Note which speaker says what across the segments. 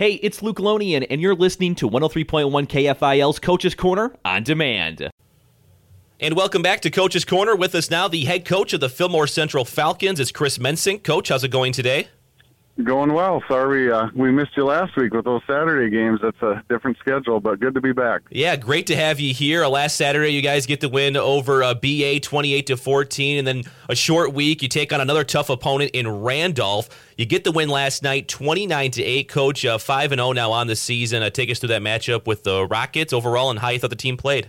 Speaker 1: Hey, it's Luke Lonian, and you're listening to 103.1 KFIL's Coach's Corner on demand. And welcome back to Coach's Corner. With us now, the head coach of the Fillmore Central Falcons. is Chris Mensink. Coach, how's it going today?
Speaker 2: Going well. Sorry uh, we missed you last week with those Saturday games. That's a different schedule, but good to be back.
Speaker 1: Yeah, great to have you here. Last Saturday, you guys get the win over uh, BA 28 to 14, and then a short week. You take on another tough opponent in Randolph. You get the win last night, 29 to 8. Coach, uh, 5 and 0 now on the season. Uh, take us through that matchup with the Rockets overall and how you thought the team played.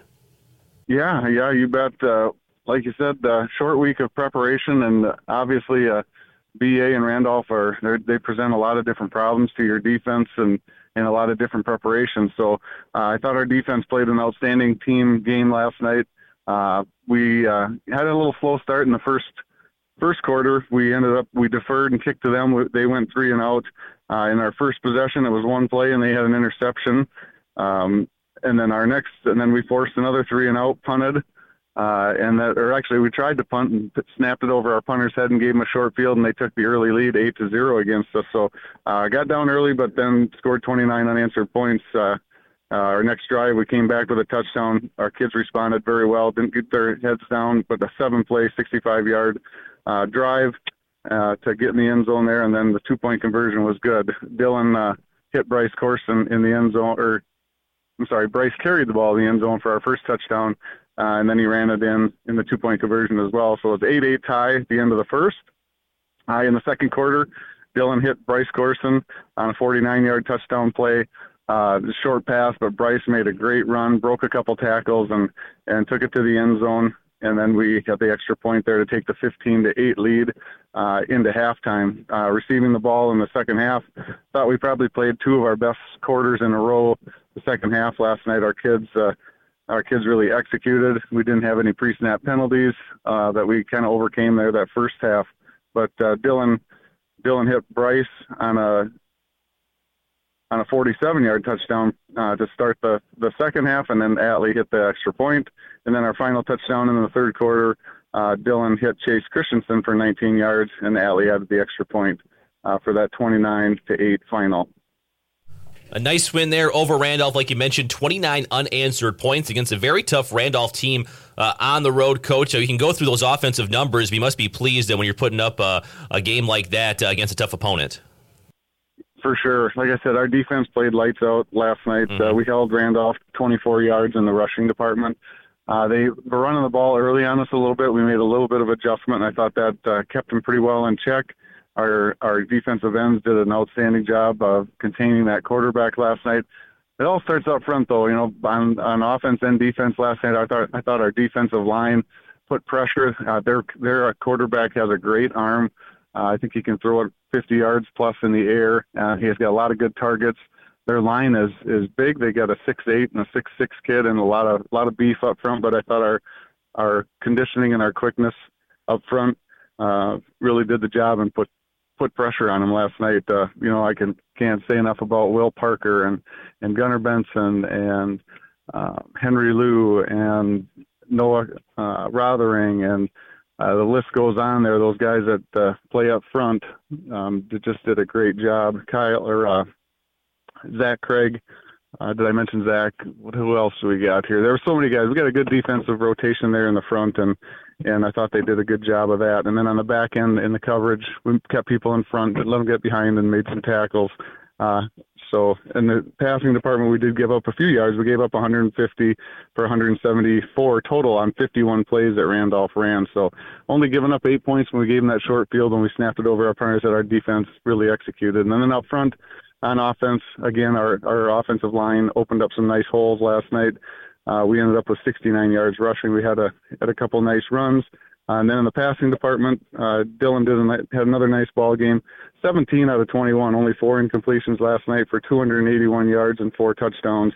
Speaker 2: Yeah, yeah, you bet. Uh, like you said, uh, short week of preparation, and obviously. BA and Randolph are they present a lot of different problems to your defense and and a lot of different preparations. So uh, I thought our defense played an outstanding team game last night. Uh, we uh, had a little slow start in the first first quarter. We ended up we deferred and kicked to them. They went three and out. Uh, in our first possession, it was one play and they had an interception. Um, and then our next, and then we forced another three and out, punted. Uh, and that, or actually, we tried to punt and snapped it over our punter's head and gave him a short field, and they took the early lead, eight to zero against us. So, uh, got down early, but then scored 29 unanswered points. Uh, uh, our next drive, we came back with a touchdown. Our kids responded very well, didn't get their heads down, but a seven-play, 65-yard uh, drive uh, to get in the end zone there, and then the two-point conversion was good. Dylan uh, hit Bryce Corson in the end zone, or I'm sorry, Bryce carried the ball in the end zone for our first touchdown uh, and then he ran it in in the two point conversion as well. So it's 8 8 tie at the end of the first. Uh, in the second quarter, Dylan hit Bryce Corson on a 49 yard touchdown play. Uh, short pass, but Bryce made a great run, broke a couple tackles, and and took it to the end zone. And then we got the extra point there to take the 15 to 8 lead uh, into halftime. Uh, receiving the ball in the second half, thought we probably played two of our best quarters in a row. The second half last night, our kids uh, our kids really executed. We didn't have any pre-snap penalties uh, that we kind of overcame there that first half. But uh, Dylan Dylan hit Bryce on a on a 47-yard touchdown uh, to start the the second half, and then Atlee hit the extra point, and then our final touchdown in the third quarter. Uh, Dylan hit Chase Christensen for 19 yards, and Atlee had the extra point uh, for that 29 to 8 final.
Speaker 1: A nice win there over Randolph, like you mentioned, 29 unanswered points against a very tough Randolph team uh, on the road, coach. So you can go through those offensive numbers. But you must be pleased that when you're putting up a, a game like that uh, against a tough opponent.
Speaker 2: For sure. Like I said, our defense played lights out last night. Uh, mm-hmm. Uh, we held Randolph 24 yards in the rushing department. Uh, they were running the ball early on us a little bit. We made a little bit of adjustment, and I thought that uh, kept them pretty well in check. Our our defensive ends did an outstanding job of containing that quarterback last night. It all starts up front, though. You know, on on offense and defense last night, I thought I thought our defensive line put pressure. Uh, their their quarterback has a great arm. Uh, I think he can throw it 50 yards plus in the air. Uh, he has got a lot of good targets. Their line is is big. They got a six eight and a six six kid and a lot of a lot of beef up front. But I thought our our conditioning and our quickness up front uh, really did the job and put put pressure on him last night. Uh, you know, I can can't say enough about Will Parker and and Gunnar Benson and uh, Henry Lou and Noah uh, Rothering and uh, the list goes on there. Those guys that uh, play up front um, just did a great job. Kyle or uh, Zach Craig. Uh, did I mention Zach? What, who else do we got here? There were so many guys. We got a good defensive rotation there in the front, and and I thought they did a good job of that. And then on the back end in the coverage, we kept people in front, but let them get behind, and made some tackles. Uh, so in the passing department, we did give up a few yards. We gave up 150 for 174 total on 51 plays that Randolph ran. So only giving up eight points when we gave them that short field when we snapped it over our partners that our defense really executed. And then up front on offense, again, our, our offensive line opened up some nice holes last night. Uh, we ended up with 69 yards rushing. We had a had a couple nice runs. Uh, and then in the passing department, uh, Dylan did a, had another nice ball game. 17 out of 21, only four incompletions last night for 281 yards and four touchdowns.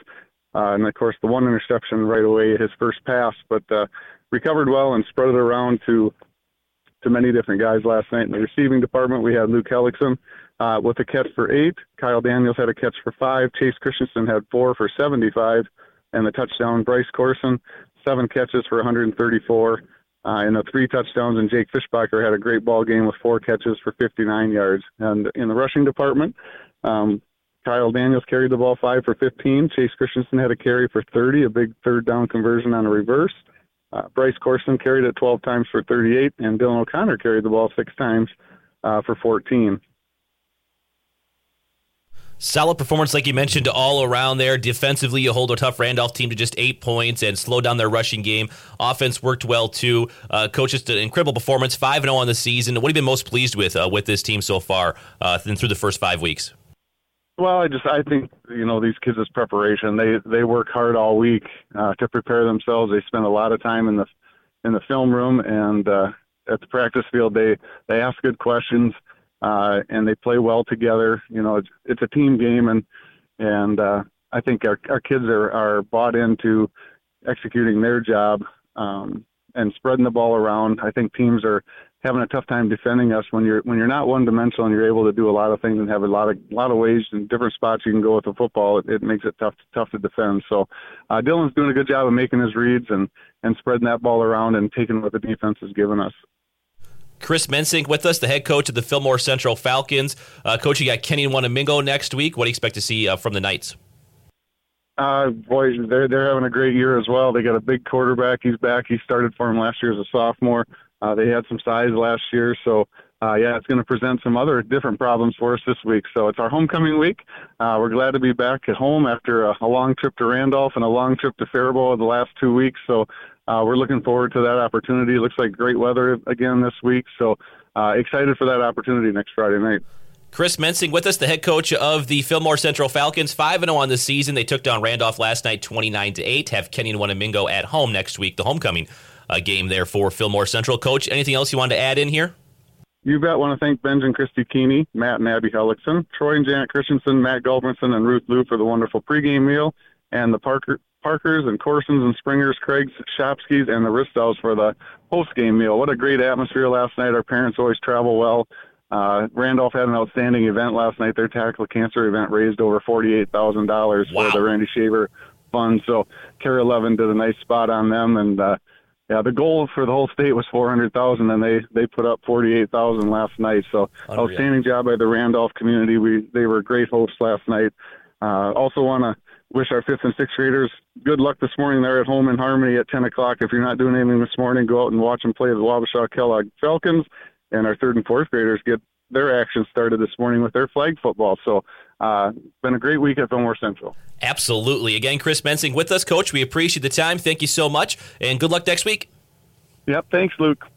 Speaker 2: Uh, and of course, the one interception right away, his first pass, but uh, recovered well and spread it around to to many different guys last night. In the receiving department, we had Luke Hellickson uh, with a catch for eight. Kyle Daniels had a catch for five. Chase Christensen had four for 75 and the touchdown. Bryce Corson, seven catches for 134 uh, and the three touchdowns. And Jake Fishbacher had a great ball game with four catches for 59 yards. And in the rushing department, um, Kyle Daniels carried the ball five for 15. Chase Christensen had a carry for 30, a big third down conversion on a reverse. Uh, Bryce Corson carried it 12 times for 38, and Dylan O'Connor carried the ball six times uh, for 14.
Speaker 1: Solid performance, like you mentioned, all around there. Defensively, you hold a tough Randolph team to just eight points and slow down their rushing game. Offense worked well too. Uh, coach, just an incredible performance, five and zero on the season. What have you been most pleased with uh, with this team so far uh, through the first five weeks?
Speaker 2: Well, I just I think you know these kids' preparation. They they work hard all week uh, to prepare themselves. They spend a lot of time in the in the film room and uh, at the practice field. They they ask good questions uh, and they play well together. You know, it's, it's a team game, and and uh, I think our our kids are are bought into executing their job um, and spreading the ball around. I think teams are having a tough time defending us when you're when you're not one dimensional and you're able to do a lot of things and have a lot of lot of ways and different spots you can go with the football. It, it makes it tough tough to defend. So uh, Dylan's doing a good job of making his reads and and spreading that ball around and taking what the defense has given us.
Speaker 1: Chris Mensink with us, the head coach of the Fillmore Central Falcons. Uh, coach, you got Kenyon Wanamingo next week. What do you expect to see uh, from the Knights?
Speaker 2: Uh, boys, they're they're having a great year as well. They got a big quarterback. He's back. He started for him last year as a sophomore. Uh, they had some size last year, so uh, yeah, it's going to present some other different problems for us this week. So it's our homecoming week. Uh, we're glad to be back at home after a, a long trip to Randolph and a long trip to Faribault the last two weeks. So uh, we're looking forward to that opportunity. It looks like great weather again this week, so uh, excited for that opportunity next Friday night.
Speaker 1: Chris Mensink with us, the head coach of the Fillmore Central Falcons, five and zero oh on the season. They took down Randolph last night, twenty nine to eight. Have Kenyon Wanamingo at home next week, the homecoming uh, game there for Fillmore Central. Coach, anything else you wanted to add in here?
Speaker 2: You bet. Want to thank Benj and Christy Keeney, Matt and Abby Hellickson, Troy and Janet Christensen, Matt Gulbranson, and Ruth Lou for the wonderful pregame meal, and the Parker Parkers and Corsons and Springers, Craig's, Shopskis, and the Ristows for the post-game meal. What a great atmosphere last night. Our parents always travel well. Uh, Randolph had an outstanding event last night. Their tackle cancer event raised over forty-eight thousand wow. dollars for the Randy Shaver Fund. So Kara Levin did a nice spot on them, and uh, yeah, the goal for the whole state was four hundred thousand, and they they put up forty-eight thousand last night. So Unreal. outstanding job by the Randolph community. We they were great hosts last night. Uh, also want to wish our fifth and sixth graders good luck this morning. They're at home in Harmony at 10 o'clock. If you're not doing anything this morning, go out and watch them play the Wabasha Kellogg Falcons. And our third and fourth graders get their action started this morning with their flag football. So, uh, been a great week at Fillmore Central.
Speaker 1: Absolutely. Again, Chris Mensink with us, Coach. We appreciate the time. Thank you so much, and good luck next week.
Speaker 2: Yep. Thanks, Luke.